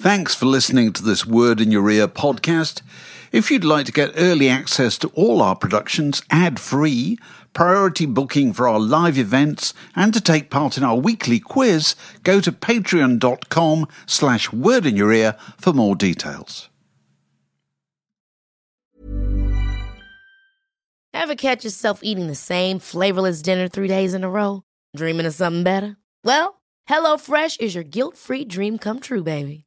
Thanks for listening to this Word in Your Ear podcast. If you'd like to get early access to all our productions ad free, priority booking for our live events, and to take part in our weekly quiz, go to patreon.com slash word in your ear for more details. Ever catch yourself eating the same flavorless dinner three days in a row? Dreaming of something better? Well, HelloFresh is your guilt-free dream come true, baby.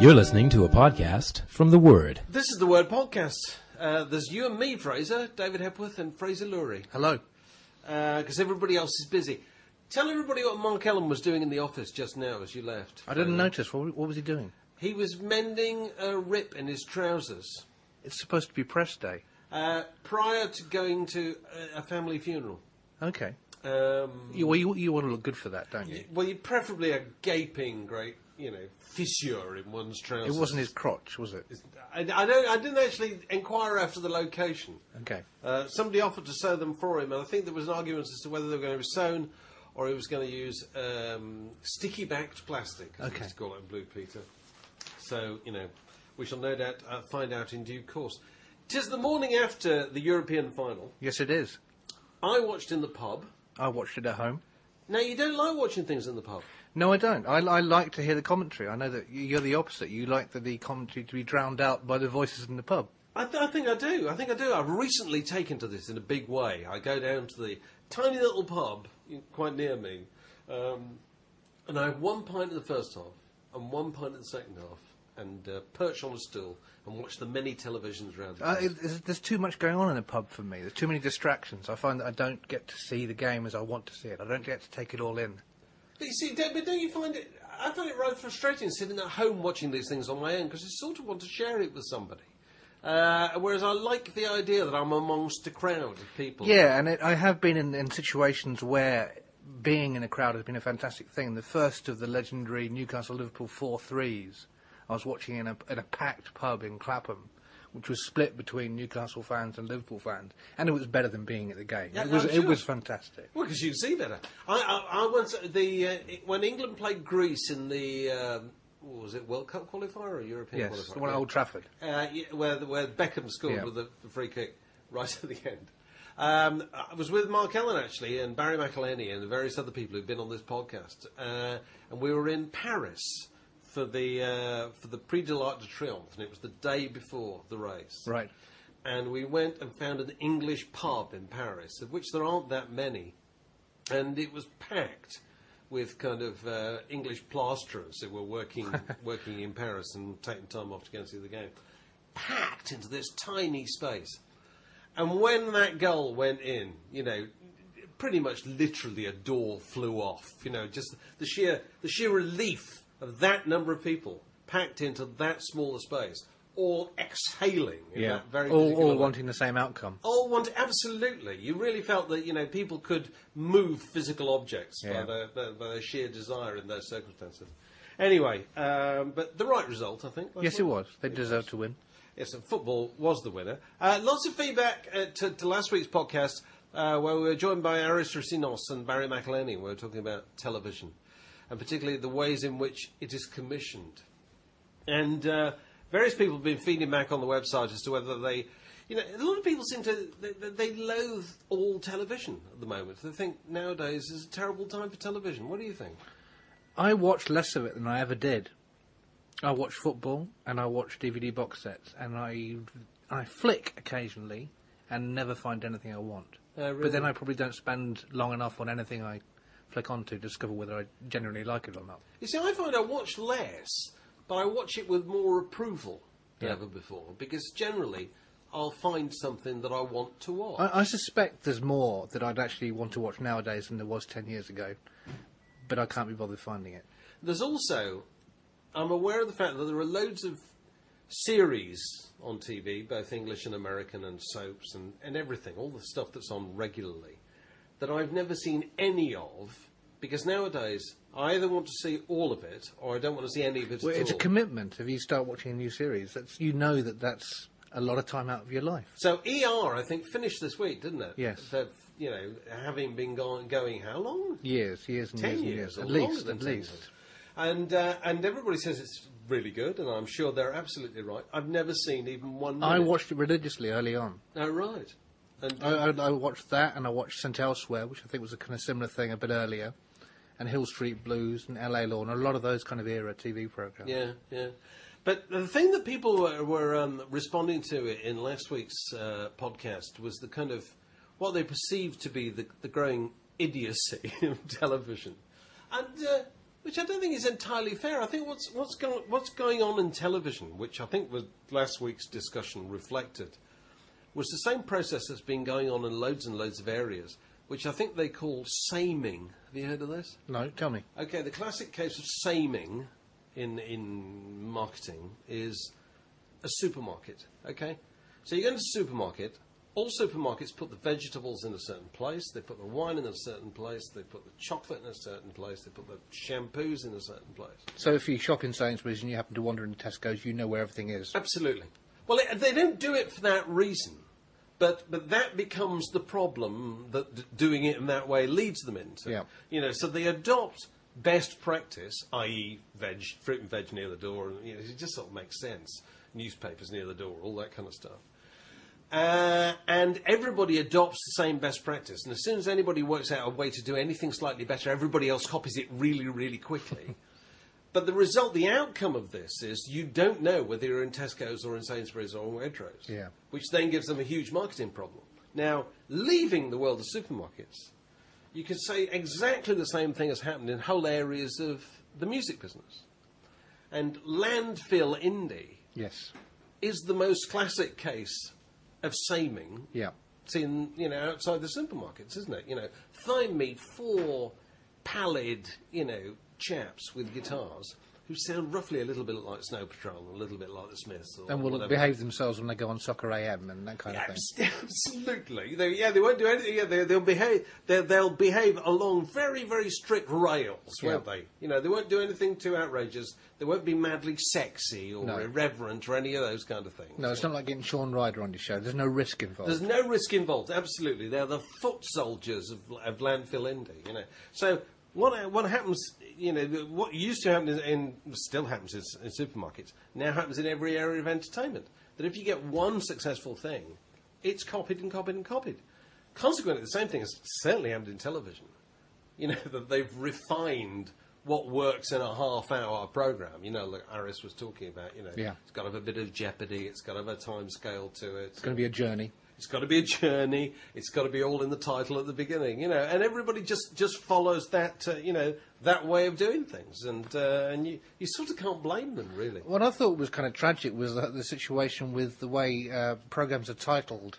You're listening to a podcast from The Word. This is the Word Podcast. Uh, there's you and me, Fraser, David Hepworth, and Fraser Lurie. Hello. Because everybody else is busy. Tell everybody what Mark Ellen was doing in the office just now as you left. I didn't notice. What, what was he doing? He was mending a rip in his trousers It's supposed to be press day. uh, prior to going to a, a family funeral. Okay. Um, You, well, you, you want to look good for that, don't you? well, you preferably a gaping, great, you know, fissure in one's trousers. It wasn't his crotch, was it? I, I don't. I didn't actually inquire after the location. Okay. Uh, somebody offered to sew them for him, and I think there was an argument as to whether they were going to be sewn or he was going to use um, sticky backed plastic, as we Okay. used to call it in Blue Peter. So, you know, we shall no doubt uh, find out in due course. Tis the morning after the European final. Yes, it is. I watched in the pub. I watched it at home. Now, you don't like watching things in the pub. No, I don't. I, I like to hear the commentary. I know that you're the opposite. You like the, the commentary to be drowned out by the voices in the pub. I, th- I think I do. I think I do. I've recently taken to this in a big way. I go down to the tiny little pub quite near me, um, and I have one pint in the first half and one pint in the second half, and uh, perch on a stool and watch the many televisions around. The Uh, it, there's, there's too much going on in a pub for me. There's too many distractions. I find that I don't get to see the game as I want to see it. I don't get to take it all in. But you see, but don't you find it? I find it rather frustrating sitting at home watching these things on my own because I sort of want to share it with somebody. Uh, whereas I like the idea that I'm amongst a crowd of people. Yeah, and it, I have been in, in situations where being in a crowd has been a fantastic thing. The first of the legendary Newcastle Liverpool four threes, I was watching in a, in a packed pub in Clapham, which was split between Newcastle fans and Liverpool fans, and it was better than being at the game. Yeah, it was I'm it was fantastic. Well, because you see better. I, I, I once the uh, when England played Greece in the um, what was it World Cup qualifier or European Yes, qualifier? the one at Old Trafford. Uh, yeah, where where Beckham scored Yeah. with the, the free kick right at the end. Um, I was with Mark Ellen actually and Barry McIlheney and various other people who've been on this podcast, uh, and we were in Paris for the uh, for the Prix de l'Arc de Triomphe, and it was the day before the race Right. and we went and found an English pub in Paris, of which there aren't that many, and it was packed with kind of uh, English plasterers who were working working in Paris and taking time off to go and see the game, packed into this tiny space. And when that goal went in, you know, pretty much literally a door flew off. You know, just the sheer the sheer relief that number of people packed into that smaller space, all exhaling in Yeah. that very all all wanting the same outcome. All want absolutely. You really felt that you know people could move physical objects Yeah. by, their, by, by their sheer desire in those circumstances. Anyway, um, but the right result, I think. Yes, it was. They deserved to win. Yes, and football was the winner. Uh, lots of feedback uh, to, to last week's podcast, uh, where we were joined by Aris Roussinos and Barry McIlheney. We were talking about television, and particularly the ways in which it is commissioned. And uh, various people have been feeding back on the website as to whether they, you know, a lot of people seem to they, they- loathe all television at the moment. They think nowadays is a terrible time for television. What do you think? I watch less of it than I ever did. I watch football and I watch DVD box sets and I I flick occasionally and never find anything I want. Uh, But then? I probably don't spend long enough on anything I flick on to discover whether I genuinely like it or not. You see, I find I watch less, but I watch it with more approval than Yeah. ever before because generally I'll find something that I want to watch. I, I suspect there's more that I'd actually want to watch nowadays than there was ten years ago, but I can't be bothered finding it. There's also, I'm aware of the fact that there are loads of series on TV, both English and American, and soaps and, and everything, all the stuff that's on regularly, that I've never seen any of because nowadays I either want to see all of it or I don't want to see any of it Well, at it's a commitment. If you start watching a new series, that's you know that that's a lot of time out of your life. so ER, I think, finished this week, didn't it? Yes. That, you know, having been going, going how long? Years, years and ten years and years, years, at least, at least. years. And uh, and everybody says it's really good, and I'm sure they're absolutely right. I've never seen even one. Minute. I watched it religiously early on. Oh right. And I, I, I watched that, and I watched St Elsewhere, which I think was a kind of similar thing a bit earlier, and Hill Street Blues and L.A. Law, and a lot of those kind of era TV programs. yeah, yeah. But the thing that people were, were um, responding to in last week's uh, podcast was the kind of what they perceived to be the, the growing idiocy of television, and uh, which I don't think is entirely fair. I think what's what's going what's going on in television, which I think was last week's discussion reflected, was the same process that's been going on in loads and loads of areas, which I think they call saming. Have you heard of this? No, tell me. Okay, the classic case of saming in in marketing is a supermarket. Okay, so you go into a supermarket. All supermarkets put the vegetables in a certain place. They put the wine in a certain place. They put the chocolate in a certain place. They put the shampoos in a certain place. So if you shop in Sainsbury's and you happen to wander into Tesco's, you know where everything is. Absolutely. Well, it, they don't do it for that reason, but but that becomes the problem that d- doing it in that way leads them into. Yeah. You know, so they adopt best practice, i.e., veg, fruit and veg near the door, and you know, it just sort of makes sense. Newspapers near the door, all that kind of stuff. Uh, and everybody adopts the same best practice. And as soon as anybody works out a way to do anything slightly better, everybody else copies it really, really quickly. But the result, the outcome of this is you don't know whether you're in Tesco's or in Sainsbury's or in Waitrose. Yeah. Which then gives them a huge marketing problem. Now, leaving the world of supermarkets, you could say exactly the same thing has happened in whole areas of the music business. And landfill indie Yes. is the most classic case of saming Yeah. seen, you know, outside the supermarkets, isn't it? You know, find me four pallid, you know, chaps with guitars who sound roughly a little bit like Snow Patrol, a little bit like the Smiths, or And will whatever. behave themselves when they go on Soccer AM and that kind of thing. Absolutely. They, yeah, they won't do anything. Yeah, they, they'll behave. They, they'll behave along very, very strict rails, won't they? You know, they won't do anything too outrageous. They won't be madly sexy or No. irreverent or any of those kind of things. No, it's not like getting Shaun Ryder on your show. There's no risk involved. There's no risk involved. Absolutely, they're the foot soldiers of, of landfill indie. You know. So what uh, what happens? You know, what used to happen in, in still happens in, in supermarkets. Now happens in every area of entertainment. That if you get one successful thing, it's copied and copied and copied. Consequently, the same thing has certainly happened in television. You know that they've refined what works in a half-hour program. You know, like Aris was talking about. You know, Yeah. it's got to have a bit of jeopardy. It's got to have a time scale to it. It's going to be a journey. It's got to be a journey. It's got to be all in the title at the beginning, you know. And everybody just, just follows that, uh, you know, that way of doing things, and uh, and you, you sort of can't blame them really. What I thought was kind of tragic was the, the situation with the way uh, programs are titled,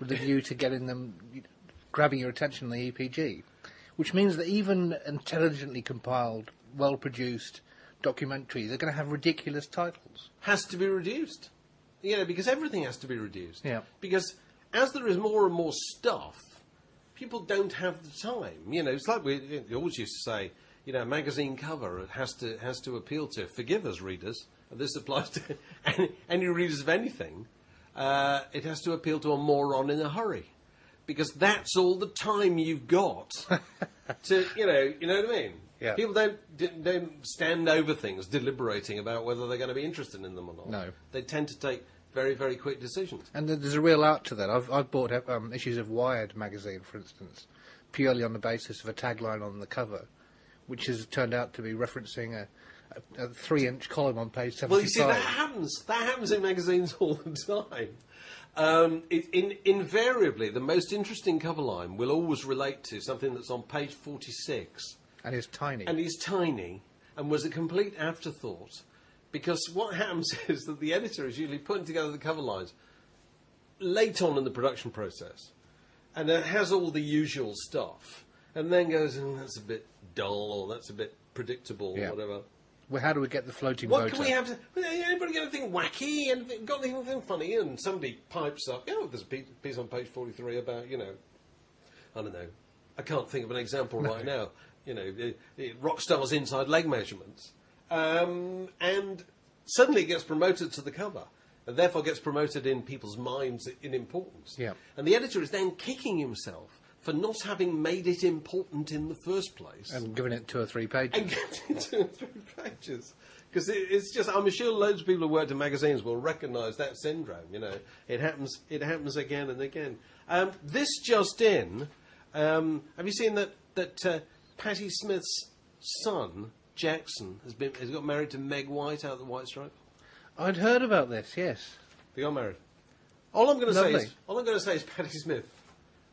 with the view to getting them, grabbing your attention in the EPG, which means that even intelligently compiled, well-produced documentaries are going to have ridiculous titles. Has to be reduced, you know, because everything has to be reduced. Yeah. Because as there is more and more stuff, people don't have the time. You know, it's like we, we always used to say, you know, a magazine cover has to has to appeal to. Forgive us, readers. This applies to any, any readers of anything. Uh, it has to appeal to a moron in a hurry, because that's all the time you've got to, you know, you know what I mean. Yeah. People don't don't stand over things, deliberating about whether they're going to be interested in them or not. No. they tend to take very very quick decisions. And there's a real art to that. I've, I've bought um, issues of Wired magazine, for instance, purely on the basis of a tagline on the cover, which has turned out to be referencing a, a, a three-inch column on page seventy-five. Well, you see, that happens. That happens in magazines all the time. Um, it, in, invariably, the most interesting cover line will always relate to something that's on page 46. and it's tiny. And he's tiny and was a complete afterthought. Because what happens is that the editor is usually putting together the cover lines late on in the production process. And it has all the usual stuff. And then goes, oh, that's a bit dull or that's a bit predictable Yeah. or whatever. well, how do we get the floating What motor? can we have? To, anybody got anything wacky? Anything, got anything funny? And somebody pipes up. Oh, there's a piece, on page 43 about, you know, I don't know. I can't think of an example right now. You know, the, the rock stars inside leg measurements. Um, and suddenly it gets promoted to the cover. And therefore gets promoted in people's minds in importance. Yeah. And the editor is then kicking himself for not having made it important in the first place and giving it two or three pages. and get it two or three pages. Because it, it's just, I'm sure loads of people who worked in magazines will recognise that syndrome. You know, it happens. It happens again and again. Um, this just in. Um, have you seen that that uh, Patti Smith's son Jackson has been has got married to Meg White out of the White Stripe? I'd heard about this. Yes. They got married. All I'm going to say Lovely. is all I'm going to say is Patti Smith,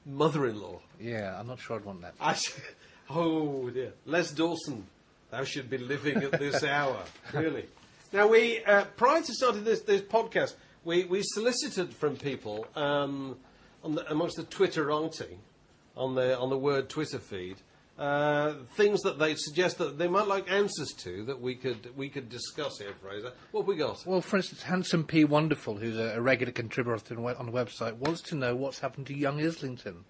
mother-in-law. Yeah, I'm not sure I'd want that. I s- oh dear, Les Dawson, thou should be living at this hour. Really. Now we, uh, prior to starting this this podcast, we, we solicited from people um, on the, amongst the Twitterati, on the on the word Twitter feed, uh, things that they suggest that they might like answers to that we could we could discuss here, Fraser. What have we got? Well, for instance, Handsome P. Wonderful, who's a, a regular contributor to the we- on the website, wants to know what's happened to young Islington.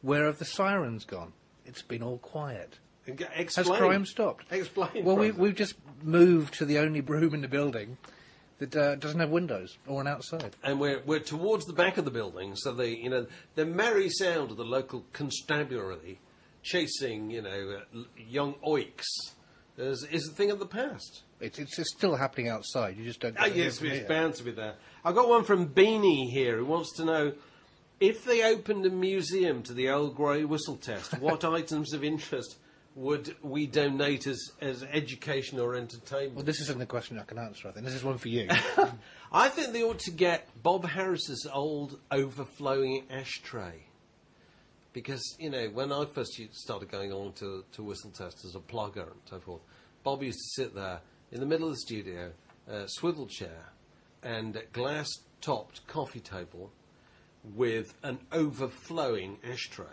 Where have the sirens gone? It's been all quiet. G- Has crime stopped? Explain. Well, we, we've just moved to the only room in the building that uh, doesn't have windows or an outside. and we're, we're towards the back of the building, so the you know the merry sound of the local constabulary chasing you know uh, young oiks is, is a thing of the past. It's, it's, it's still happening outside. You just don't. Ah, get to hear yes, it's here. bound to be there. I've got one from Beanie here who wants to know if they opened a museum to the old grey whistle test. What items of interest would we donate as, as education or entertainment? Well, this isn't a question I can answer. I think this is one for you. I think they ought to get Bob Harris's old overflowing ashtray. Because, you know, when I first started going on to, to Whistle Test as a plugger and so forth, Bob used to sit there in the middle of the studio, uh, swivel chair, and glass topped coffee table with an overflowing ashtray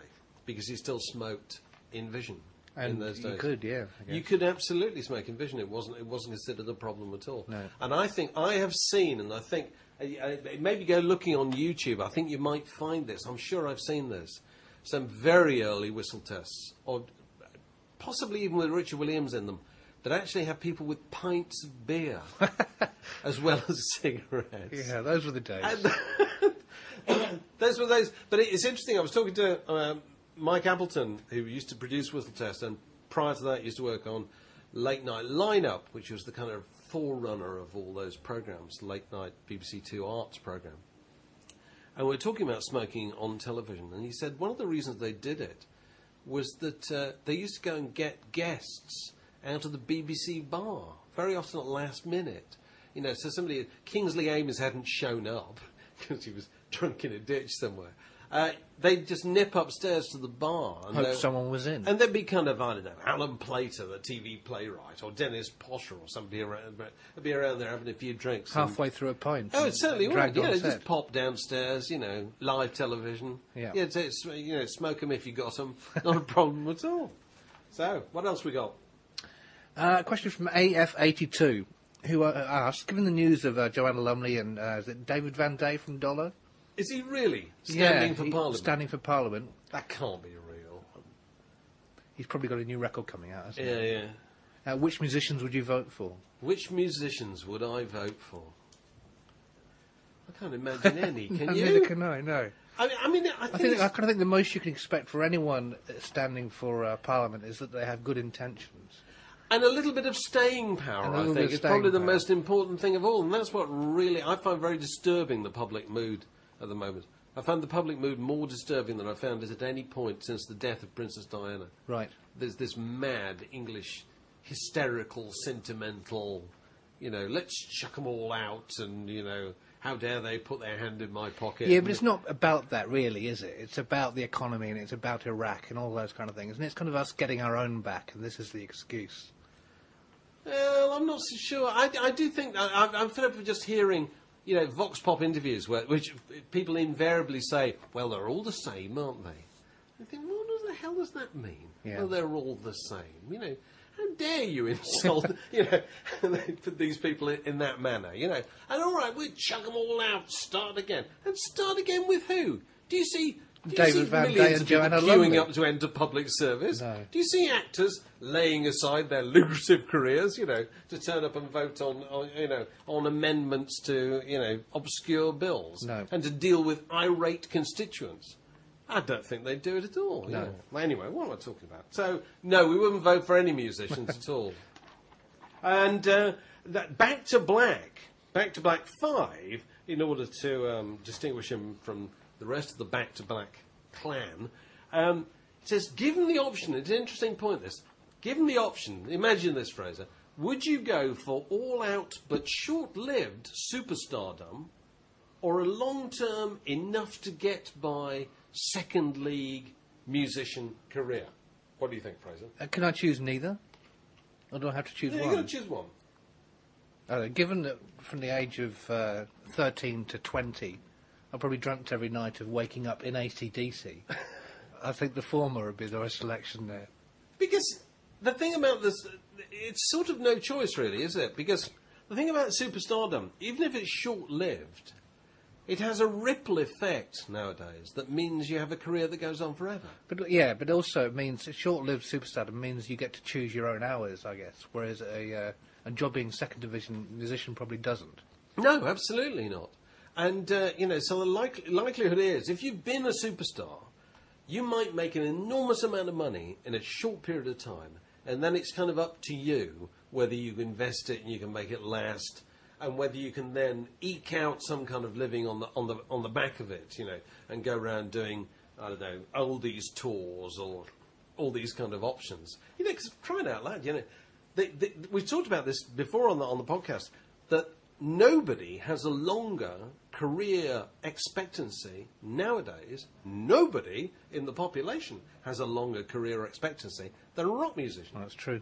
because he still smoked in Vision in And those you days. could, yeah, You could absolutely smoke in Vision. It wasn't. It wasn't considered a problem at all. No. And I think I have seen, and I think uh, uh, maybe go looking on YouTube. I think you might find this. I'm sure I've seen this. Some very early whistle tests, or possibly even with Richard Williams in them, that actually have people with pints of beer as well as cigarettes. yeah, those were the days. Those were those. But it- it's interesting. I was talking to um, Mike Appleton, who used to produce Whistle Test, and prior to that used to work on Late Night Lineup, which was the kind of forerunner of all those programs, late night BBC Two arts program. And we are talking about smoking on television, and he said one of the reasons they did it was that uh, they used to go and get guests out of the BBC bar, very often at last minute. You know, so somebody, Kingsley Amis hadn't shown up because he was drunk in a ditch somewhere. Uh, they'd just nip upstairs to the bar. And Hope someone was in. And there'd be kind of, I don't know, Alan Plater, the TV playwright, or Dennis Potter, or somebody around, they'd be around there having a few drinks. Halfway through a pint. Oh, it certainly would. Yeah, just pop downstairs, you know, live television. Yeah. yeah it's, you know, smoke them if you got them. Not a problem at all. So, what else we got? Uh, a question from AF82, who uh, asked, given the news of uh, Joanna Lumley and uh, is it David Van Day from Dollar? Is he really standing Yeah, for he- Parliament? Standing for Parliament. that can't be real. He's probably got a new record coming out, hasn't he? Yeah, yeah. Uh, which musicians would you vote for? Which musicians would I vote for? I can't imagine any. Can No, you? Neither can I, no. I mean, I, mean, I think, I think I kind of think the most you can expect for anyone uh, standing for uh, Parliament is that they have good intentions. And a little bit of staying power, I think, is probably the power. most important thing of all. And that's what really I find very disturbing the public mood at the moment. I found the public mood more disturbing than I found it at any point since the death of Princess Diana. Right. There's this mad English, hysterical, sentimental, you know, let's chuck them all out, and you know, how dare they put their hand in my pocket? Yeah, but it's not about that really, is it? It's about the economy and it's about Iraq and all those kind of things. And it's kind of us getting our own back, and this is the excuse. Well, I'm not so sure. I, I do think I, I'm- I'm fed up with just hearing, you know, vox pop interviews where which people invariably say, "Well, they're all the same, aren't they?" I think, what the hell does that mean? Yeah. Well, they're all the same. You know, how dare you insult, you know, put these people in, in that manner? You know, and all right, we'll chuck them all out, start again, and start again with who? Do you see? Do you see Van millions Day and of people Joanna queuing Lumley. up to enter public service? No. Do you see actors laying aside their lucrative careers, you know, to turn up and vote on, on you know, on amendments to, you know, obscure bills, No. and to deal with irate constituents? I don't think they'd do it at all. No. Well, anyway, what am I talking about? So, no, we wouldn't vote for any musicians at all. And uh, that Back to Black, Back to Black 5, in order to um, distinguish him from the rest of the Back to Black clan, um, says, given the option, it's an interesting point this, given the option, imagine this, Fraser, would you go for all out but short lived superstardom or a long term enough to get by second league musician career? What do you think, Fraser? Uh, can I choose neither? Or do I have to choose Yeah, you've one? got to choose one. Uh, given that from the age of uh, 13 to 20, I probably dreamt every night of waking up in ACDC. I think the former would be the right selection there. Because the thing about this, it's sort of no choice, really, is it? Because the thing about superstardom, even if it's short lived, it has a ripple effect nowadays that means you have a career that goes on forever. But yeah, but also it means short-lived superstardom means you get to choose your own hours, I guess. Whereas a uh, a jobbing second division musician probably doesn't. No, absolutely not. And, uh, you know, so the like- likelihood is if you've been a superstar, you might make an enormous amount of money in a short period of time, and then it's kind of up to you whether you invest it and you can make it last, and whether you can then eke out some kind of living on the on the on the back of it, you know, and go around doing I don't know oldies tours or all these kind of options. You know, because trying out loud, you know, they, they, we've talked about this before on the on the podcast that nobody has a longer career expectancy nowadays. Nobody in the population has a longer career expectancy than a rock musician. Well, that's true.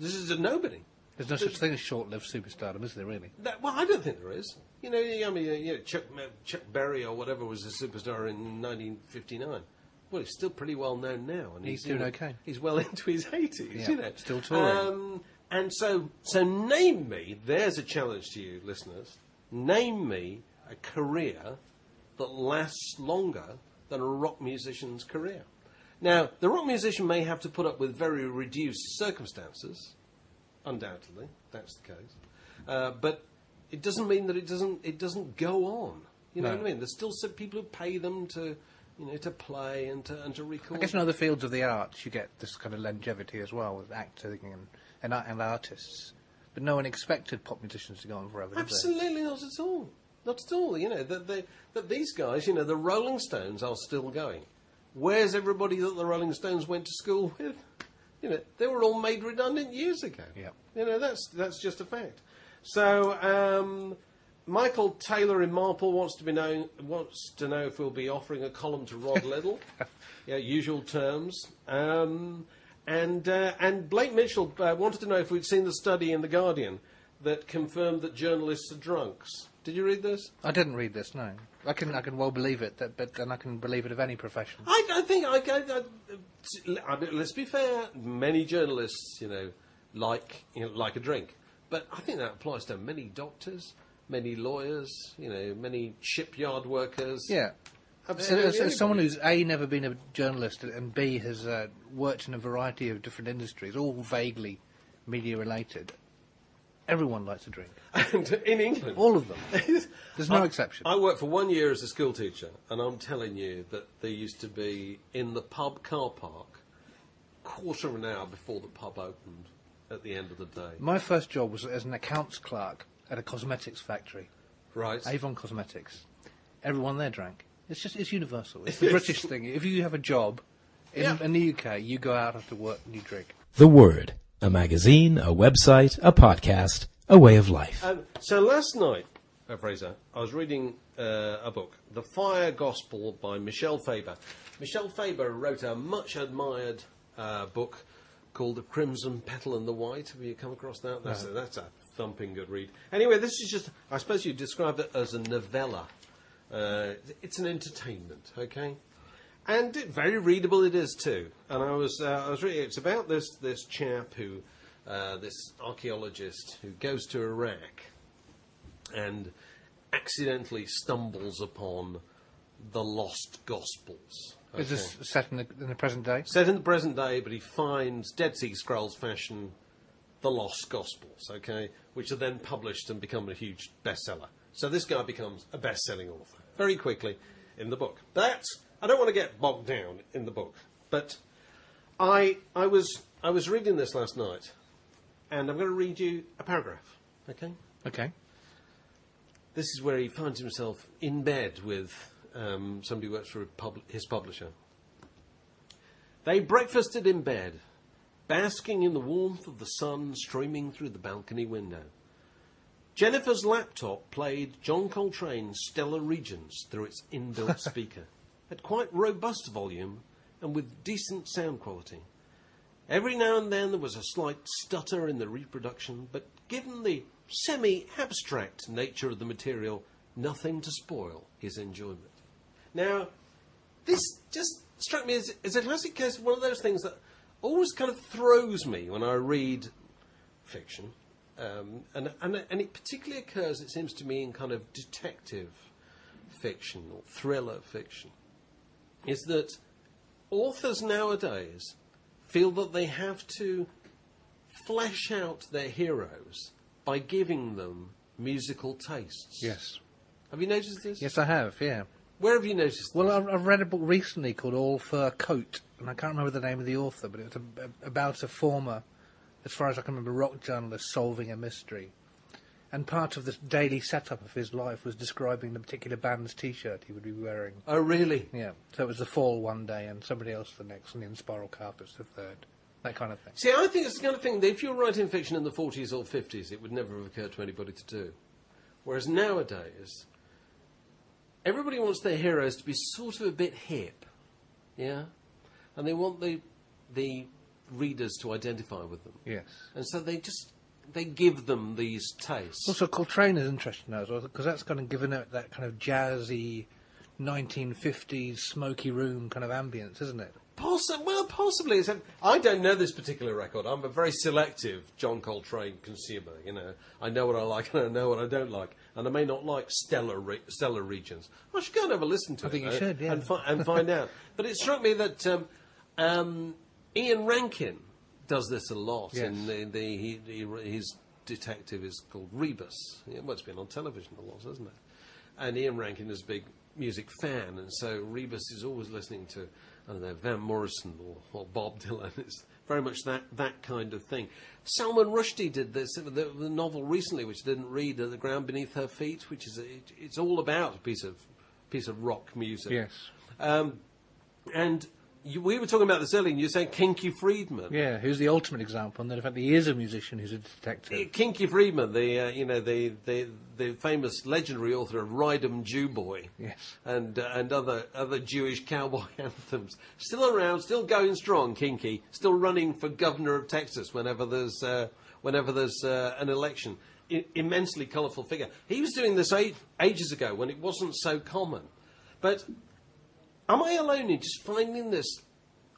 This is a nobody. There's no such thing as short-lived superstardom, is there really? That, well, I don't think there is. You know, I mean, you know, Chuck, Chuck Berry or whatever was a superstar in 1959. Well, he's still pretty well known now, and He's you know, doing okay. He's well into his 80s, Yeah, you know, still touring. Um, and so, so name me. There's a challenge to you, listeners. Name me a career that lasts longer than a rock musician's career. Now, the rock musician may have to put up with very reduced circumstances, undoubtedly, that's the case. Uh, but it doesn't mean that it doesn't it doesn't go on. You know No. what I mean? There's still some people who pay them to, you know, to play and to and to record. I guess in other fields of the arts, you get this kind of longevity as well with acting and and, and artists. But no one expected pop musicians to go on forever? Absolutely not at all. Not at all. You know that they, that these guys, you know, the Rolling Stones are still going. Where's everybody that the Rolling Stones went to school with? You know, they were all made redundant years ago. Yep. You know, that's that's just a fact. So, um, Michael Taylor in Marple wants to be known wants to know if we'll be offering a column to Rod Liddle. yeah, usual terms. Um, and uh, and Blake Mitchell uh, wanted to know if we'd seen the study in the Guardian that confirmed that journalists are drunks. Did you read this? I didn't read this. No, I can I can well believe it, that, but and I can believe it of any profession. I, I think I, I, I, let's be fair. Many journalists, you know, like you know, like a drink, but I think that applies to many doctors, many lawyers, you know, many shipyard workers. Yeah. absolutely. As, as someone who's a never been a journalist and b has uh, worked in a variety of different industries, all vaguely media related, everyone likes to drink. and in England, All of them. There's no I- exception. I worked for one year as a school teacher, and I'm telling you that there used to be in the pub car park quarter of an hour before the pub opened at the end of the day. My first job was as an accounts clerk at a cosmetics factory, Right. Avon Cosmetics. Everyone there drank. It's just it's universal. It's the British thing. If you have a job in, Yeah. in the UK, you go out after work and you drink. The Word. A magazine, a website, a podcast, a way of life. Um, so last night, uh, Fraser, I was reading uh, a book, The Fire Gospel by Michel Faber. Michel Faber wrote a much admired uh, book called The Crimson Petal and the White. Have you come across that? That's, a, that's a thumping good read. Anyway, this is just, I suppose you'd describe it as a novella. Uh, it's an entertainment, okay? And it, very readable it is too. And I was, uh, I was reading. It's about this this chap who, uh, this archaeologist who goes to Iraq, and accidentally stumbles upon the lost Gospels. Is this set in the, in the present day? Set in the present day, but he finds Dead Sea Scrolls fashion the Lost Gospels, okay, which are then published and become a huge bestseller. So this guy becomes a best-selling author very quickly in the book. That's I don't want to get bogged down in the book, but I I was I was reading this last night, and I'm going to read you a paragraph, okay? Okay. This is where he finds himself in bed with um, somebody who works for pub- his publisher. They breakfasted in bed, basking in the warmth of the sun streaming through the balcony window. Jennifer's laptop played John Coltrane's Stellar Regions through its inbuilt speaker, at quite robust volume and with decent sound quality. Every now and then there was a slight stutter in the reproduction, but given the semi abstract nature of the material, nothing to spoil his enjoyment. Now, this just struck me as, as a classic case of one of those things that always kind of throws me when I read fiction. Um, and, and, and it particularly occurs, it seems to me, in kind of detective fiction or thriller fiction, is that authors nowadays feel that they have to flesh out their heroes by giving them musical tastes. Yes. Have you noticed this? Yes, I have. Yeah. Where have you noticed Well, this? I've, I've read a book recently called All Fur Coat, and I can't remember the name of the author, but it was a, about a former, as far as I can remember, rock journalist solving a mystery. And part of the daily setup of his life was describing the particular band's T-shirt he would be wearing. oh, really? Yeah, so it was the fall one day and somebody else the next, and then Spiral Carpets the third. That kind of thing. See, I think it's the kind of thing that if you were writing fiction in the 40s or 50s, it would never have occurred to anybody to do. Whereas nowadays, everybody wants their heroes to be sort of a bit hip, yeah? And they want the, the readers to identify with them. Yes. And so they just, they give them these tastes. Also, Coltrane is interesting now as well, because that's kind of given it that kind of jazzy, 1950s smoky room kind of ambience, isn't it? Possi- well, possibly. It's I don't know this particular record. I'm a very selective John Coltrane consumer. You know, I know what I like and I know what I don't like, and I may not like stellar re- stellar regions. I should go and have a listen to I it. think you should, yeah. and, fi- and find out. But it struck me that um, um, Ian Rankin does this a lot. Yes. In the, the he, he, his detective is called Rebus. Yeah, well, it's been on television a lot, hasn't it? And Ian Rankin is a big music fan, and so Rebus is always listening to, I don't know, Van Morrison or, or Bob Dylan. It's very much that, that kind of thing. Salman Rushdie did this, the, the novel recently, which I didn't read, uh, The Ground Beneath Her Feet, which is, a, it, it's all about a piece of, piece of rock music. Yes. Um, and you, we were talking about this earlier, and you're saying Kinky Friedman. Yeah, who's the ultimate example, and that in fact he is a musician who's a detective. Kinky Friedman, the uh, you know the, the the famous legendary author of Ride 'Em Jew Boy, Yes. and uh, and other other Jewish cowboy anthems, still around, still going strong. Kinky, still running for governor of Texas whenever there's uh, whenever there's uh, an election. I- immensely colourful figure. He was doing this ages ago when it wasn't so common, but am I alone in just finding this?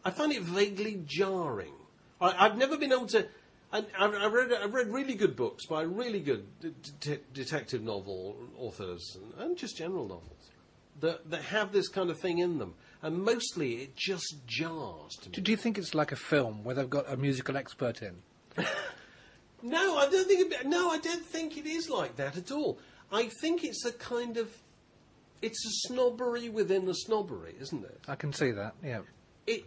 I find it vaguely jarring. I, I've never been able to. I, I've, I've read I've read really good books by really good de- de- detective novel authors and, and just general novels that that have this kind of thing in them, and mostly it just jars to me. Do, do you think it's like a film where they've got a musical expert in? No, I don't think. It, no, I don't think it is like that at all. I think it's a kind of. It's a snobbery within a snobbery, isn't it? I can see that. Yeah. it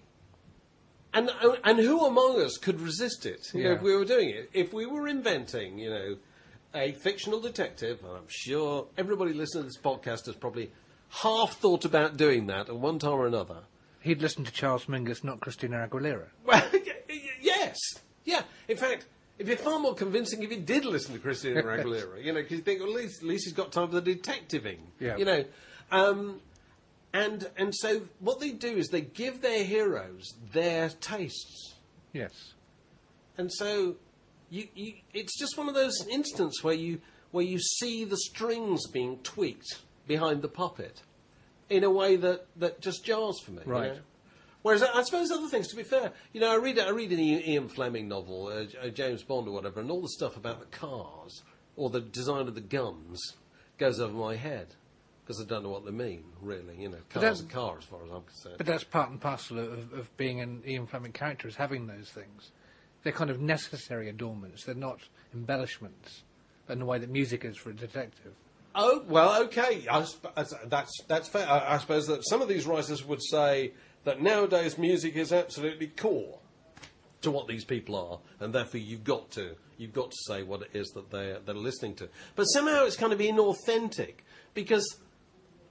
and and who among us could resist it? You know, if we were doing it, if we were inventing, you know, a fictional detective, I'm sure everybody listening to this podcast has probably half thought about doing that at one time or another. He'd listen to Charles Mingus, not Christina Aguilera. Well, yes, yeah. In fact, it'd be far more convincing if he did listen to Christina Aguilera. you know, because you think, well, at least, at least he's got time for the detectiving. Yeah. You know, um, and and so what they do is they give their heroes their tastes, Yes. and so you, you it's just one of those instances where you where you see the strings being tweaked behind the puppet in a way that, that just jars for me. you Right. know? Whereas I, I suppose other things, to be fair, you know, I read I read an Ian Fleming novel, uh, uh, James Bond or whatever, and all the stuff about the cars or the design of the guns goes over my head because I don't know what they mean, really. You know, cars are cars as far as I'm concerned. But that's part and parcel of, of being an Ian Fleming character, is having those things. They're kind of necessary adornments. They're not embellishments in the way that music is for a detective. Oh well, okay. I that's, that's fair. I, I suppose that some of these writers would say that nowadays music is absolutely core to what these people are, and therefore you've got to you've got to say what it is that they're they're listening to. But somehow it's kind of inauthentic because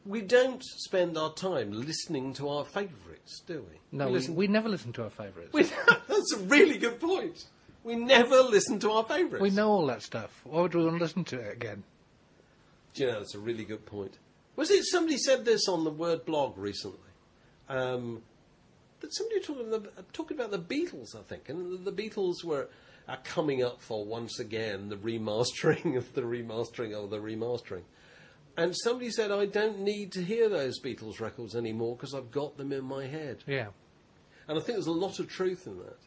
we don't spend our time listening to our favourites, do we? No, we we, listen. we never listen to our favourites. that's a really good point. We never listen to our favourites. We know all that stuff. Why would we want to listen to it again? Do you know, that's a really good point. Was it somebody said this on the Word blog recently? Um, that somebody talking, the, talking about the Beatles, I think, and the, the Beatles were are coming up for once again the remastering of the remastering of the remastering. And somebody said, I don't need to hear those Beatles records anymore because I've got them in my head. Yeah. And I think there's a lot of truth in that.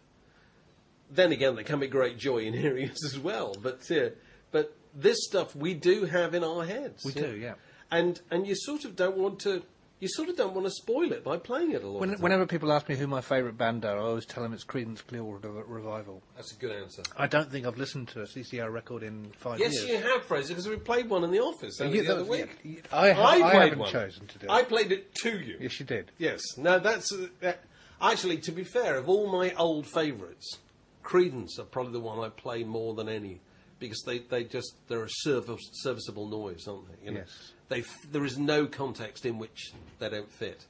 Then again, there can be great joy in hearing it as well. But uh, but this stuff we do have in our heads. We do, yeah. And and you sort of don't want to. You sort of don't want to spoil it by playing it a lot. When, of the whenever people ask me who my favourite band are, I always tell them it's Creedence Clearwater Revival. that's a good answer. I don't think I've listened to a CCR record in five Yes, years. Yes, you have, Fraser, because we played one in the office only Yeah, the other was- week. yeah, I, ha- I I haven't one. chosen to do it. I played it to you. Yes, you did. Yes. No, that's uh, that, actually to be fair. Of all my old favourites, Creedence are probably the one I play more than any because they, they just they're a service, serviceable noise, aren't they? You know? Yes. They f- there is no context in which they don't fit.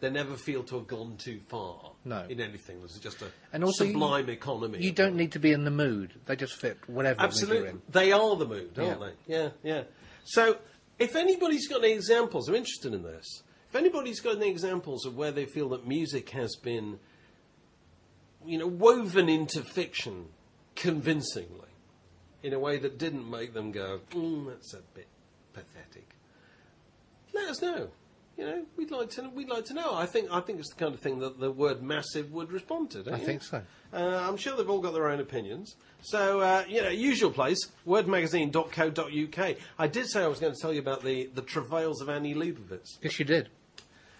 They never feel to have gone too far. No. In anything, there's just a And also, you- sublime economy. You don't need to be in the mood. They just fit whatever mood Absolutely. you're in. They are the mood, aren't Yeah. they? Yeah, yeah. So, if anybody's got any examples, I'm interested in this. If anybody's got any examples of where they feel that music has been, you know, woven into fiction convincingly, in a way that didn't make them go, mm, that's a bit pathetic, let us know. You know, we'd like to. We'd like to know. I think. I think it's the kind of thing that the word "massive" would respond to. Don't I you? think so. Uh, I'm sure they've all got their own opinions. So, uh, you know, usual place, wordmagazine.co.uk. I did say I was going to tell you about the, the travails of Annie Leibovitz. Yes, you did.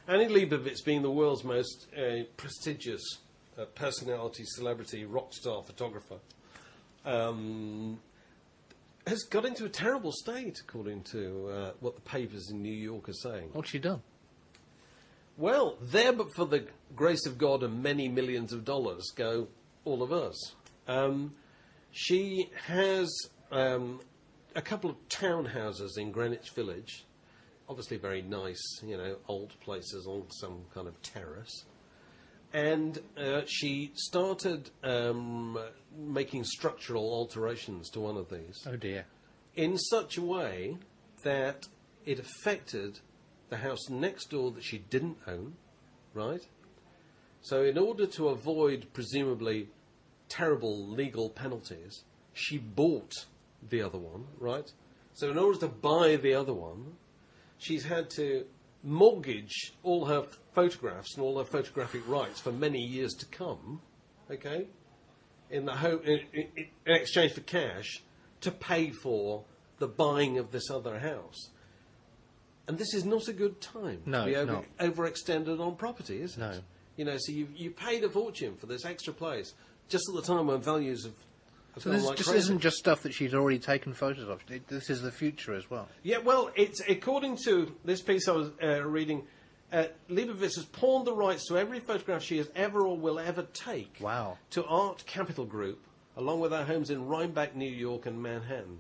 Annie Leibovitz being the world's most uh, prestigious uh, personality, celebrity, rock star photographer, um, has got into a terrible state, according to uh, what the papers in New York are saying. What's she done? Well, there, but for the grace of God and many millions of dollars, go all of us. Um, she has um, a couple of townhouses in Greenwich Village, obviously very nice, you know, old places on some kind of terrace. And uh, she started um, making structural alterations to one of these Oh dear. in such a way that it affected the house next door that she didn't own, right? So, in order to avoid presumably terrible legal penalties, she bought the other one, right? So, in order to buy the other one, she's had to mortgage all her photographs and all her photographic rights for many years to come, okay? in the in, in, in exchange for cash to pay for the buying of this other house. And this is not a good time No, to be over, overextended on property, is it? No. You know, so you you paid a fortune for this extra place just at the time when values have. So this like just crazy. isn't just stuff that she's already taken photos of. It, this is the future as well. Yeah, well, it's according to this piece I was uh, reading. Uh, Leibovitz has pawned the rights to every photograph she has ever or will ever take Wow. to Art Capital Group, along with our homes in Rhinebeck, New York, and Manhattan.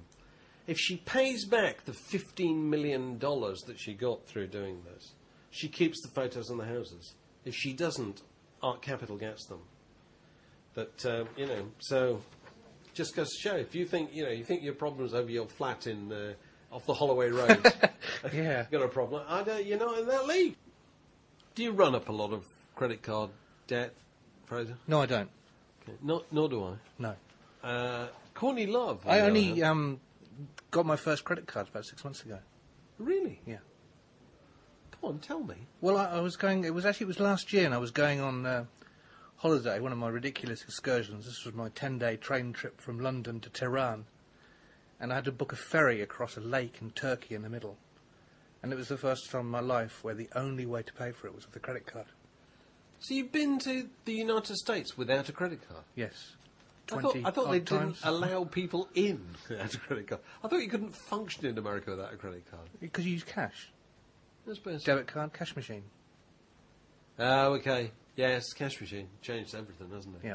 if she pays back the fifteen million dollars that she got through doing this, she keeps the photos and the houses. If she doesn't, Art Capital gets them. But uh, you know, so just goes to show if you think you know you think your problem's over your flat in uh, off the Holloway Road, Yeah. got a problem. I don't, you're not in that league. Do you run up a lot of credit card debt, Fraser? No, I don't. Okay. Nor, nor do I. No. Uh, Courtney Love. I only um, got my first credit card about six months ago. really. Yeah. Come on, tell me. Well, I, I was going. It was actually it was last year, and I was going on uh, holiday. One of my ridiculous excursions. This was my ten-day train trip from London to Tehran, and I had to book a ferry across a lake in Turkey in the middle. And it was the first time in my life where the only way to pay for it was with a credit card. So you've been to the United States without a credit card? Yes. I thought, 20 I thought they times. didn't allow people in without a credit card. I thought you couldn't function in America without a credit card. Because you use cash. Debit card, cash machine. Oh, okay. Yes, cash machine changed everything, hasn't it? Yeah.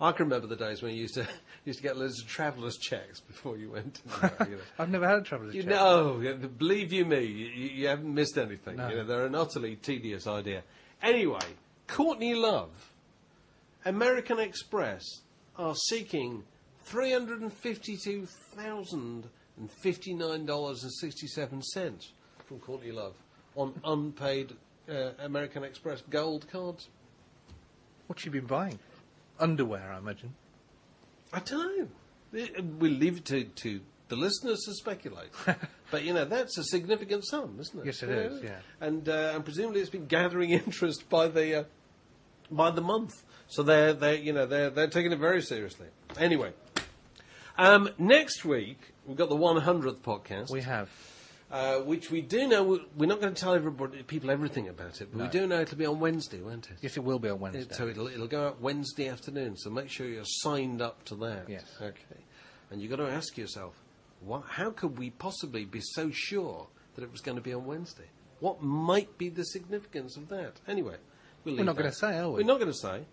I can remember the days when you used to used to get loads of travellers' checks before you went. You know. I've never had a traveller's You check. know, yeah, believe you me, you, you you haven't missed anything. No. You know, they're an utterly tedious idea. Anyway, Courtney Love, American Express are seeking three hundred and fifty-two thousand and fifty-nine dollars and sixty-seven cents from Courtney Love on unpaid uh, American Express gold cards. What's she been buying? Underwear, I imagine. I don't know. We'll leave it to, to the listeners to speculate. but, you know, that's a significant sum, isn't it? Yes, it is, yeah. And, uh, and presumably it's been gathering interest by the, uh, by the month. So they're, they're, you know, they're, they're taking it very seriously. Anyway, um, next week we've got the 100th podcast. We have. Uh, which we do know, we're not going to tell everybody, people everything about it, but we do know it'll be on Wednesday, won't it? Yes, it will be on Wednesday. It- So it'll, it'll go out Wednesday afternoon. So make sure you're signed up to that. Yes. Okay. And you've got to ask yourself, what, how could we possibly be so sure that it was going to be on Wednesday? What might be the significance of that? Anyway, we'll We're not gonna say, are we? We're not going to say.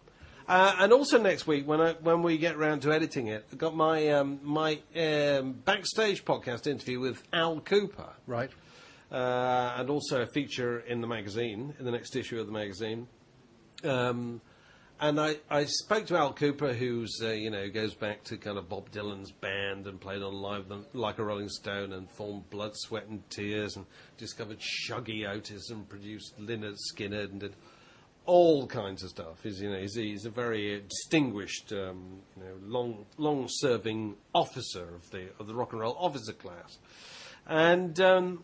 Uh, and also next week, when I, when we get round to editing it, I've got my um, my um, backstage podcast interview with Al Kooper Right. uh, and also a feature in the magazine, in the next issue of the magazine. Um, and I, I spoke to Al Kooper, who's uh, you know goes back to kind of Bob Dylan's band and played on live than, like a Rolling Stone and formed Blood, Sweat and Tears and discovered Shuggie Otis and produced Lynyrd Skynyrd and did all kinds of stuff. He's you know he's, he's a very uh, distinguished um, you know long long serving officer of the of the rock and roll officer class, and um,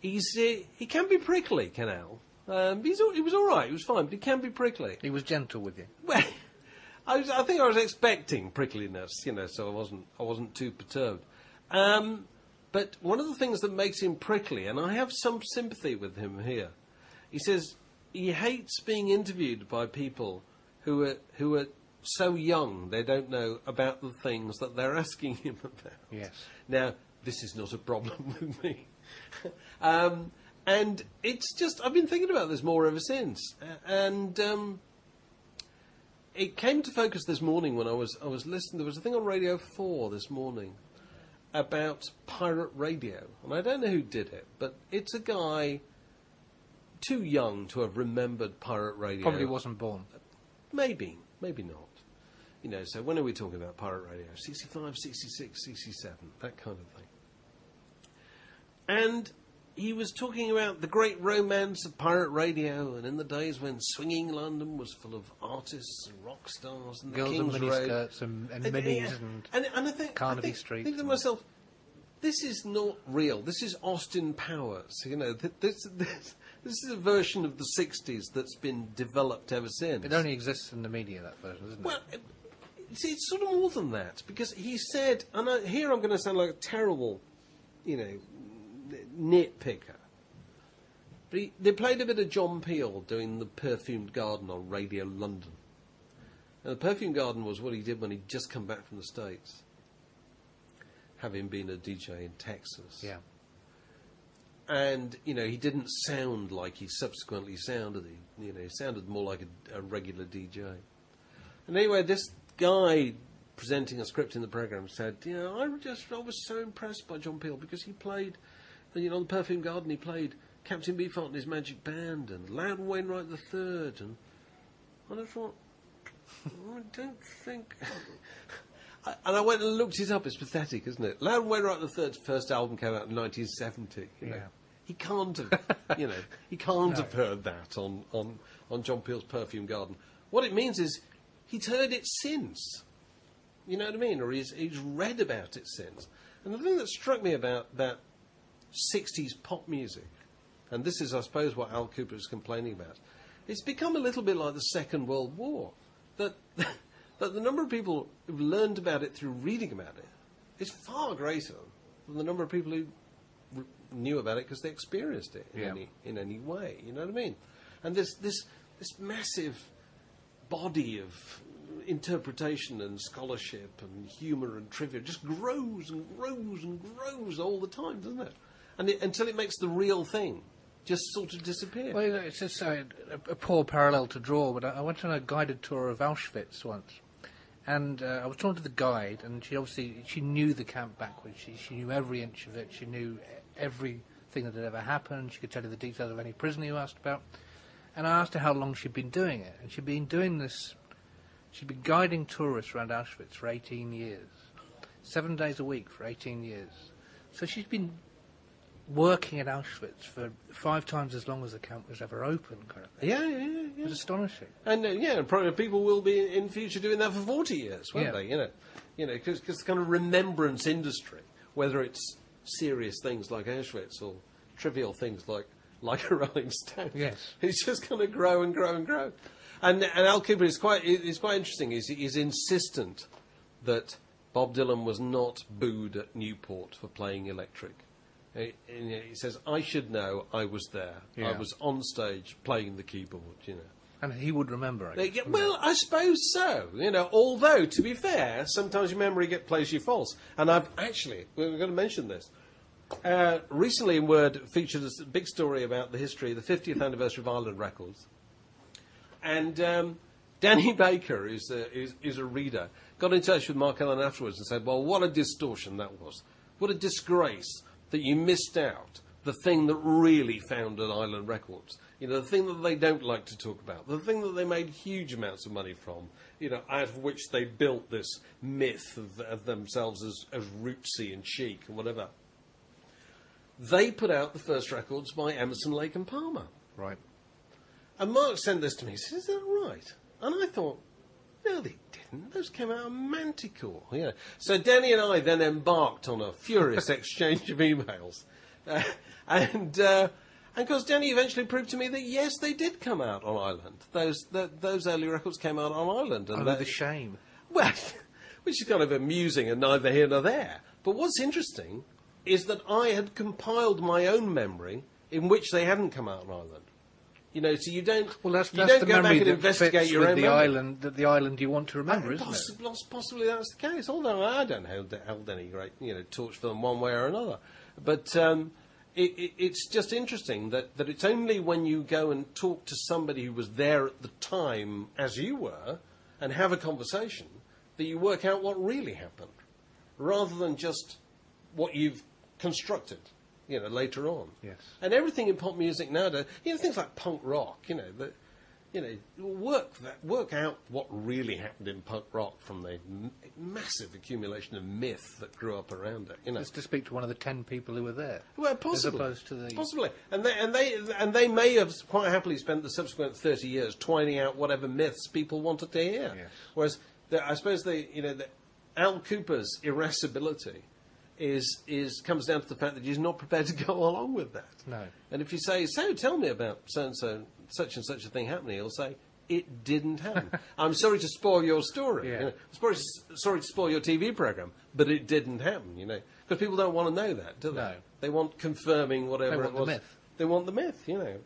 he's uh, he can be prickly, can Al. Um, he's he was all right. He was fine, but he can be prickly. He was gentle with you. Well, I, was, I think I was expecting prickliness, you know, so I wasn't I wasn't too perturbed. Um, but one of the things that makes him prickly, and I have some sympathy with him here, he says he hates being interviewed by people who are who are so young they don't know about the things that they're asking him about. Yes. Now, this is not a problem with me. um, and it's just, I've been thinking about this more ever since. And um, it came to focus this morning when I was, I was listening. There was a thing on Radio 4 this morning about pirate radio. And I don't know who did it, but it's a guy too young to have remembered pirate radio. Probably wasn't born. Maybe, maybe not. You know, so when are we talking about pirate radio? 65, 66, 67, that kind of thing. And he was talking about the great romance of pirate radio, and in the days when swinging London was full of artists and rock stars and the Girls in King's Road. and, and And, minis yeah, and... and, and I think, Carnaby I think, Street think to myself, this is not real. This is Austin Powers. You know, th- this, this, this is a version of the 60s that's been developed ever since. It only exists in the media, that version, doesn't Well, it? it- it's, it's sort of more than that because he said, and I, here I'm going to sound like a terrible, you know, nitpicker. But he, they played a bit of John Peel doing the Perfumed Garden on Radio London. And the Perfumed Garden was what he did when he'd just come back from the States, having been a DJ in Texas. Yeah. And you know, he didn't sound like he subsequently sounded. He, you know, he sounded more like a, a regular DJ. And anyway, this guy presenting a script in the program, said, "You know, I just I was so impressed by John Peel because he played, you know, on the Perfume Garden, he played Captain Beefheart and his Magic Band and Loudon Wainwright the Third, and and I thought, I don't think." And I went and looked it up. It's pathetic, isn't it? Loudon Wainwright the Third's first album came out in 1970. You know? Yeah. He can't have, you know, he can't have heard that on, on, on John Peel's Perfume Garden. What it means is he's heard it since. You know what I mean? Or he's, he's read about it since. And the thing that struck me about, about 60s pop music, and this is, I suppose, what Al Kooper is complaining about, it's become a little bit like the Second World War. That, that the number of people who've learned about it through reading about it is far greater than the number of people who r- knew about it because they experienced it in, Yeah. any, in any way. You know what I mean? And this, this, this massive body of interpretation and scholarship and humour and trivia just grows and grows and grows all the time, doesn't it? And it, until it makes the real thing just sort of disappear. Well, you know, it's just uh, a, a poor parallel to draw, but I, I went on a guided tour of Auschwitz once, and uh, I was talking to the guide, and she obviously she knew the camp backwards. She, she knew every inch of it. She knew everything that had ever happened. She could tell you the details of any prisoner you asked about. And I asked her how long she'd been doing it, and she'd been doing this. She'd been guiding tourists around Auschwitz for 18 years, seven days a week for 18 years. So she'd been working at Auschwitz for five times as long as the camp was ever open. Kind of thing. yeah, yeah, yeah. It was astonishing. And uh, yeah, probably people will be in, future doing that for forty years, won't Yeah. they? You know, you know, because the kind of remembrance industry, whether it's serious things like Auschwitz or trivial things like like a Rolling Stone, Yes. it's just going to grow and grow and grow. And and Al Kooper is quite is quite interesting. He's he's insistent that Bob Dylan was not booed at Newport for playing Electric. He, and he says, "I should know. I was there. I was on stage playing the keyboard. You know." And he would remember it. get- well, I suppose so. You know, although to be fair, sometimes your memory get plays you false. And I've actually we're going to mention this. Uh, recently, in Word featured a big story about the history, of the 50th anniversary of Island Records, and um, Danny Baker, who's a, is, is a reader, got in touch with Mark Ellen afterwards and said, "Well, what a distortion that was! What a disgrace that you missed out the thing that really founded Island Records. You know, the thing that they don't like to talk about, the thing that they made huge amounts of money from. You know, out of which they built this myth of, of themselves as, as rootsy and chic and whatever." They put out the first records by Emerson, Lake and Palmer. Right. And Mark sent this to me. He said, Is that right? And I thought, No, they didn't. Those came out on Manticore. Yeah. So Danny and I then embarked on a furious exchange of emails. Uh, and. Uh, and because Danny eventually proved to me that yes, they did come out on Island. Those th those early records came out on Island. and Oh, that- the shame. well, which is kind of amusing and neither here nor there. But what's interesting is that I had compiled my own memory in which they hadn't come out on Island. You know, so you don't. Well, that's, you that's don't the go back and investigate fits your with own the memory. island, that the island you want to remember, isn't it? Possibly, possibly that's the case. Although I don't hold, hold any great, you know, torch for them one way or another. But um, it, it, it's just interesting that, that it's only when you go and talk to somebody who was there at the time, as you were, and have a conversation, that you work out what really happened, rather than just what you've constructed. You know, later on. Yes. And everything in pop music nowadays, you know, things like punk rock, you know, that, you know, work that, work out what really happened in punk rock from the m- massive accumulation of myth that grew up around it. You know, Just to speak to one of the ten people who were there. well, possibly, as opposed to the- possibly, and they and they and they may have quite happily spent the subsequent thirty years twining out whatever myths people wanted to hear. Yes. Whereas, the, I suppose the you know the, Al Kooper's irascibility is is comes down to the fact that he's not prepared to go along with that. No. And if you say, "So, tell me about so and so, such and such a thing happening," he'll say. It didn't happen. I'm sorry to spoil your story. Yeah. you know. Sorry, sorry to spoil your TV program, but it didn't happen. You know, because people don't want to know that, do they? No. They want confirming whatever They want it the was. myth. They want the myth. You know.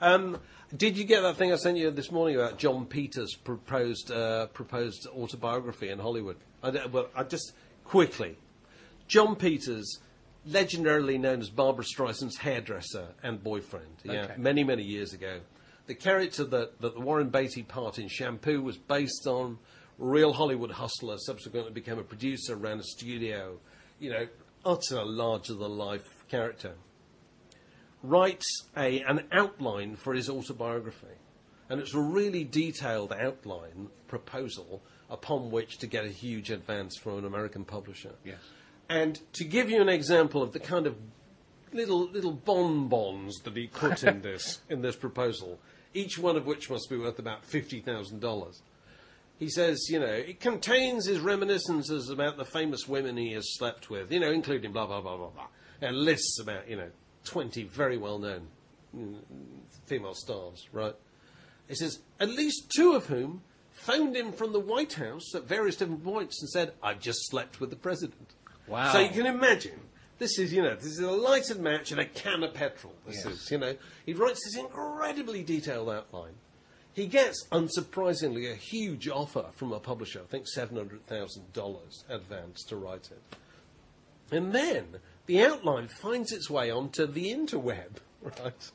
Um, did you get that thing I sent you this morning about Jon Peters' proposed uh, proposed autobiography in Hollywood? I, well, I just quickly, Jon Peters, legendarily known as Barbra Streisand's hairdresser and boyfriend, yeah, Okay. many many years ago. The character that, that the Warren Beatty part in Shampoo was based on real Hollywood hustler, subsequently became a producer, ran a studio, you know, utter larger than life character, writes a, an outline for his autobiography. And it's a really detailed outline proposal upon which to get a huge advance from an American publisher. Yes. And to give you an example of the kind of little little bonbons that he put in this in this proposal, each one of which must be worth about fifty thousand dollars. He says, you know, it contains his reminiscences about the famous women he has slept with, you know, including blah blah blah blah blah, and lists about you know twenty very well known mm, female stars, right? He says at least two of whom phoned him from the White House at various different points and said, "I've just slept with the president." Wow. So you can imagine. This is, you know, this is a lighted match and a can of petrol. This Yes. is, you know, he writes this incredibly detailed outline. He gets, unsurprisingly, a huge offer from a publisher. I think seven hundred thousand dollars advance to write it. And then the outline finds its way onto the interweb, right?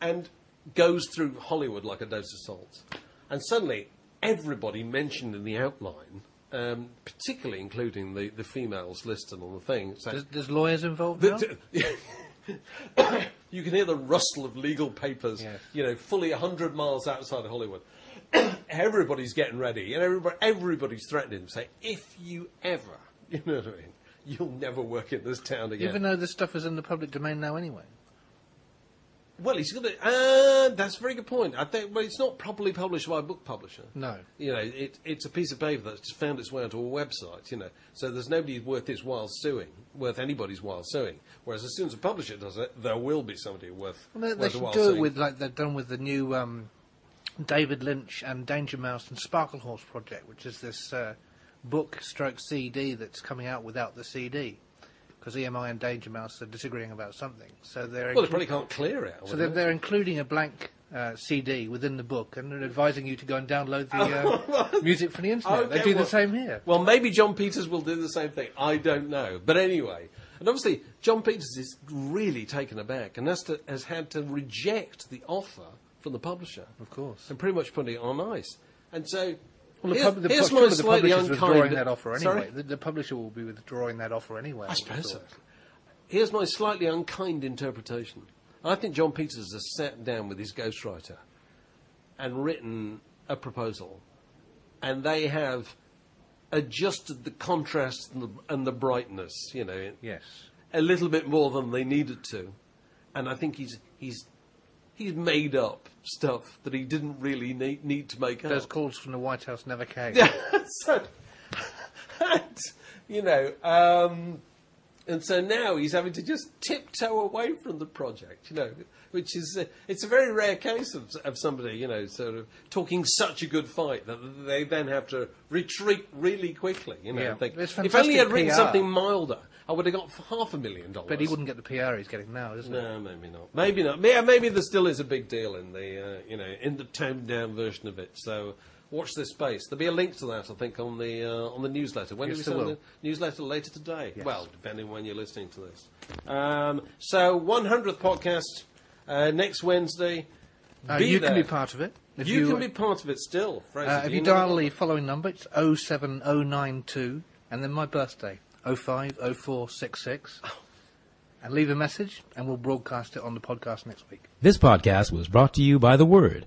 And goes through Hollywood like a dose of salt. And suddenly, everybody mentioned in the outline, um, particularly including the, the females listed on the thing, said, There's, there's lawyers involved the- now? you can hear the rustle of legal papers, Yes. you know, fully 100 miles outside of Hollywood. everybody's getting ready, and everybody, everybody's threatening to say, if you ever, you know what I mean, you'll never work in this town again. Even though this stuff is in the public domain now anyway. Well, he's going to. Uh, that's a very good point. I think, well, it's not properly published by a book publisher. No. You know, it, it's a piece of paper that's just found its way onto a website, you know. So there's nobody worth his while suing, worth anybody's while suing. Whereas as soon as a publisher does it, there will be somebody worth, Well, they, they worth a should while do suing. it with like they've done with the new um, David Lynch and Danger Mouse and Sparklehorse project, which is this uh, book stroke CD that's coming out without the CD because EMI and Danger Mouse are disagreeing about something. So they're Well, they probably can't clear it. So they're, they're including a blank uh, CD within the book and they're advising you to go and download the uh, music from the internet. they do well- the same here. Well, maybe Jon Peters will do the same thing. I don't know. But anyway, and obviously, Jon Peters is really taken aback and has, to, has had to reject the offer from the publisher. Of course. And pretty much put it on ice. And so, Well, the, here's, pub- the, here's the slightly publisher's unkind... withdrawing that offer anyway. The, the publisher will be withdrawing that offer anyway. I would suppose so. Here's my slightly unkind interpretation. I think Jon Peters has sat down with his ghostwriter and written a proposal, and they have adjusted the contrast and the, and the brightness, you know, Yes. a little bit more than they needed to. And I think he's he's he's made up stuff that he didn't really need, need to make up. Those up. calls from the White House never came. so, and, you know, um, and so now he's having to just tiptoe away from the project, you know, which is uh, it's a very rare case of, of somebody, you know, sort of talking such a good fight that they then have to retreat really quickly, you know. Yeah. think, if only I'd fantastic written PR. something milder, I would have got half a million dollars. But he wouldn't get the PR he's getting now, isn't he? No, maybe not. Maybe not. Yeah, maybe there still is a big deal in the uh, you know in the toned down version of it. So watch this space. There'll be a link to that, I think, on the uh, on the newsletter. When Yes, do we send will. the newsletter later today? Yes. Well, depending when you're listening to this. Um, so 100th podcast uh, next Wednesday. Uh, Be you can be part of it. If You, can be part of it still. Fraser. Uh, if you know dial the following number, it's 07092, and then my birthday, 050466, and leave a message, and we'll broadcast it on the podcast next week. This podcast was brought to you by The Word.